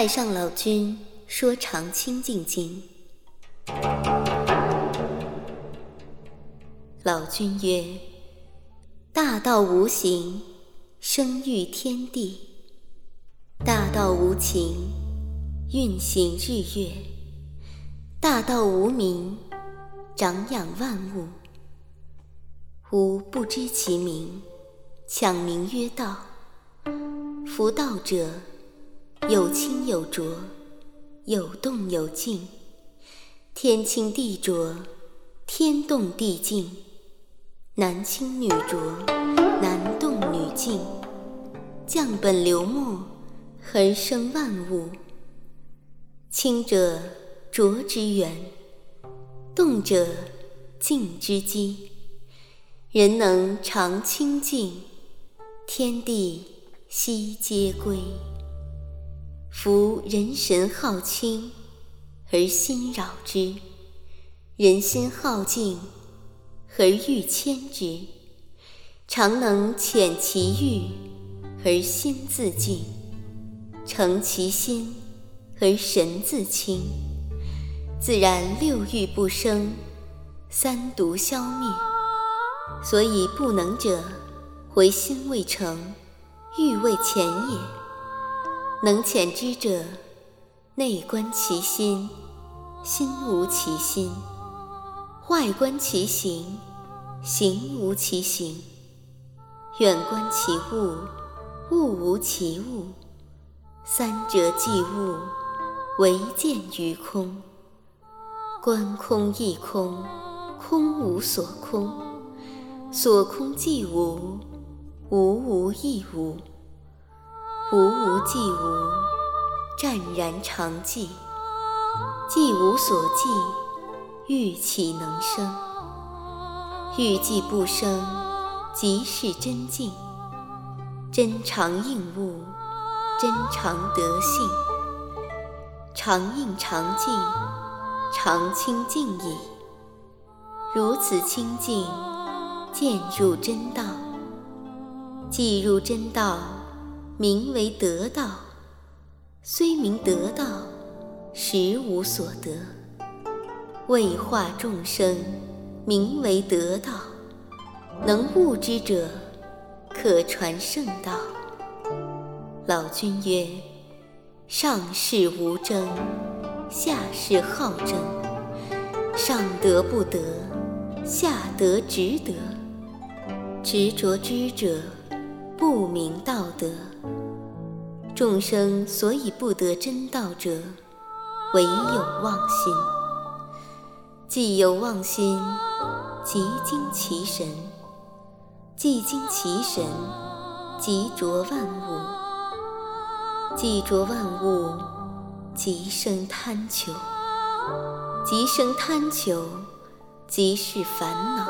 太上老君说《长清净经》，老君曰：“大道无形，生育天地；大道无情，运行日月；大道无名，长养万物。吾不知其名，强名曰道。夫道者，有清有浊，有动有静。天清地浊，天动地静；男清女浊，男动女静。降本流末，恒生万物。清者浊之源，动者静之基。人能常清静，天地悉皆归。夫人神好清，而心扰之；人心好静，而欲牵之。常能遣其欲，而心自静；诚其心，而神自清。自然六欲不生，三毒消灭。所以不能者，为心未成，欲未遣也。能遣之者，内观其心，心无其心；外观其行，行无其行；远观其物，物无其物。三者即物，唯见于空。观空亦空，空无所空；所空即无，无无亦无。无无即无，湛然常寂；寂无所寂，欲岂能生？欲寂不生，即是真静。真常应物，真常得性。常应常静，常清净矣。如此清净，渐入真道。既入真道。名为得道，虽名得道，实无所得。为化众生，名为得道。能悟之者，可传圣道。老君曰：上士无争，下士好争。上德不得，下德值得。执着知者。不明道德，众生所以不得真道者，唯有妄心。既有妄心，即惊其神；既惊其神，即着万物；既着万物，即生贪求；即生贪求，即是烦恼。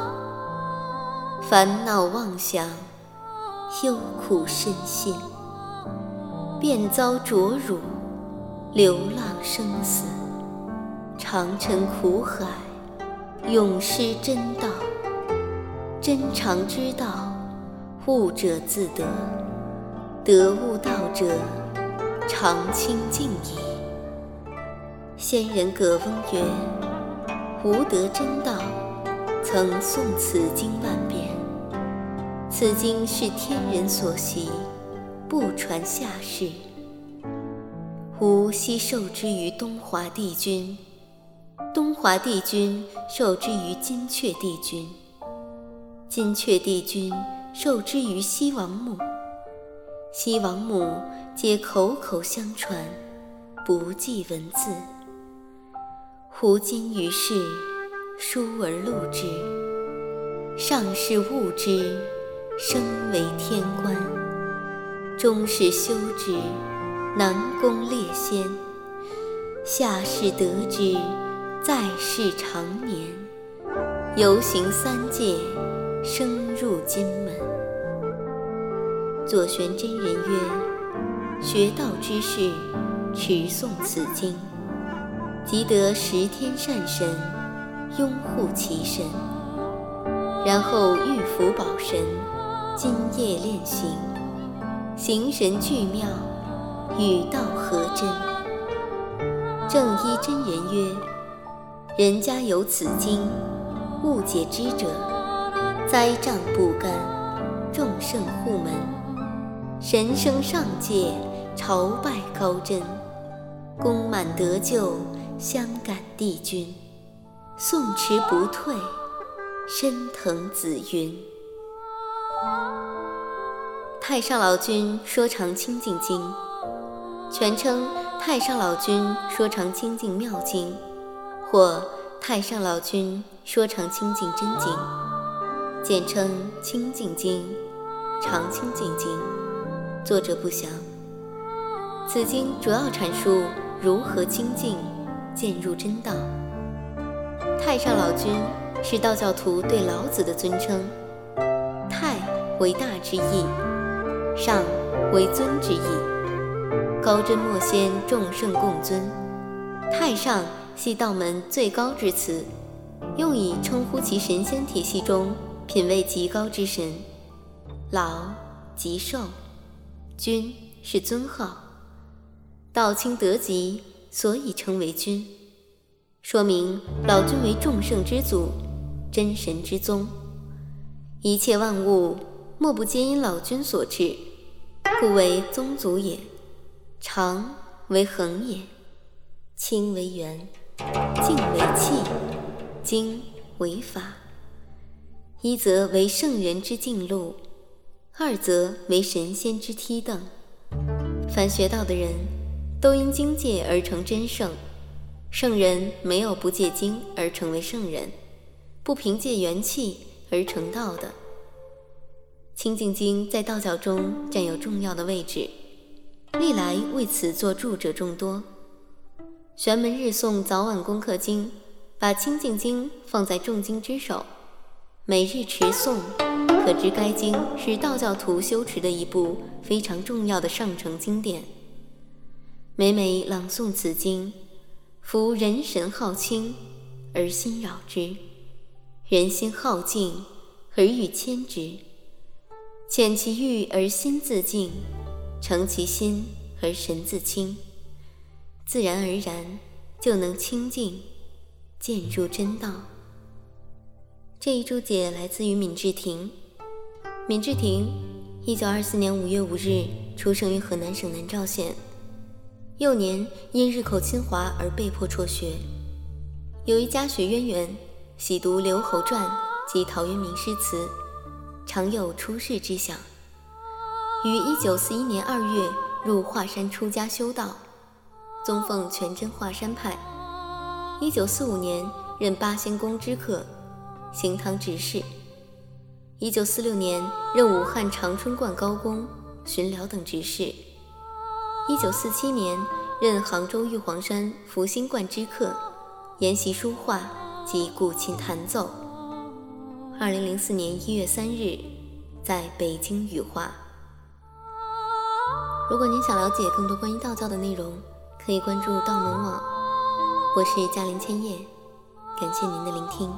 烦恼妄想。忧苦身心，便遭浊辱，流浪生死，长沉苦海，永失真道。真常之道，悟者自得；得悟道者，常清净矣。先人葛翁曰：“吾得真道，曾诵此经万遍。”此经是天人所习，不传下世。吾昔受之于东华帝君，东华帝君受之于金阙帝君，金阙帝君受之于西王母，西王母皆口口相传，不记文字。吾今于世书而录之，上士悟之。生为天官，中士修之，南宫列仙；下士得之，在世长年。游行三界，升入金门。左玄真人曰：学道之士，持诵此经，即得十天善神拥护其身，然后遇福宝神。今夜练行，形神俱妙，与道合真。正一真人曰：“人家有此经，勿解之者，灾障不干，众圣护门，神生上界，朝拜高真，功满得救，相感帝君，诵持不退，身腾紫云。”太上老君说长清净经，全称太上老君说长清净妙经，或太上老君说长清净真经，简称清净经、长清净经。作者不详。此经主要阐述如何清净，渐入真道。太上老君是道教徒对老子的尊称，太为大之意。上为尊之意，高真莫先，众圣共尊。太上系道门最高之词，用以称呼其神仙体系中品位极高之神。老即寿，君是尊号，道清德极，所以称为君，说明老君为众圣之祖，真神之宗。一切万物莫不皆因老君所致。故为宗祖也，常为恒也，清为元，静为气，精为法。一则为圣人之径路，二则为神仙之梯凳。凡学道的人，都因经界而成真圣。圣人没有不借经而成为圣人，不凭借元气而成道的。清净经在道教中占有重要的位置，历来为此作注者众多。玄门日诵早晚功课经，把清净经放在众经之首，每日持诵，可知该经是道教徒修持的一部非常重要的上乘经典。每每朗诵此经，夫人神好清而心扰之，人心好静而欲牵之。遣其欲而心自静，诚其心而神自清，自然而然就能清净，渐入真道。这一注解来自于闵志廷。闵志廷，一九二四年五月五日出生于河南省南召县，幼年因日寇侵华而被迫辍学，由于家学渊源，喜读刘侯传及陶渊明诗词。常有出世之想，于一九四一年二月入华山出家修道，宗奉全真华山派。一九四五年任八仙宫知客、行堂执事。一九四六年任武汉长春观高公、巡寮等执事。一九四七年任杭州玉皇山福星观知客，研习书画及古琴弹奏。二零零四年一月三日，在北京羽化。如果您想了解更多关于道教的内容，可以关注道门网。我是嘉林千叶，感谢您的聆听。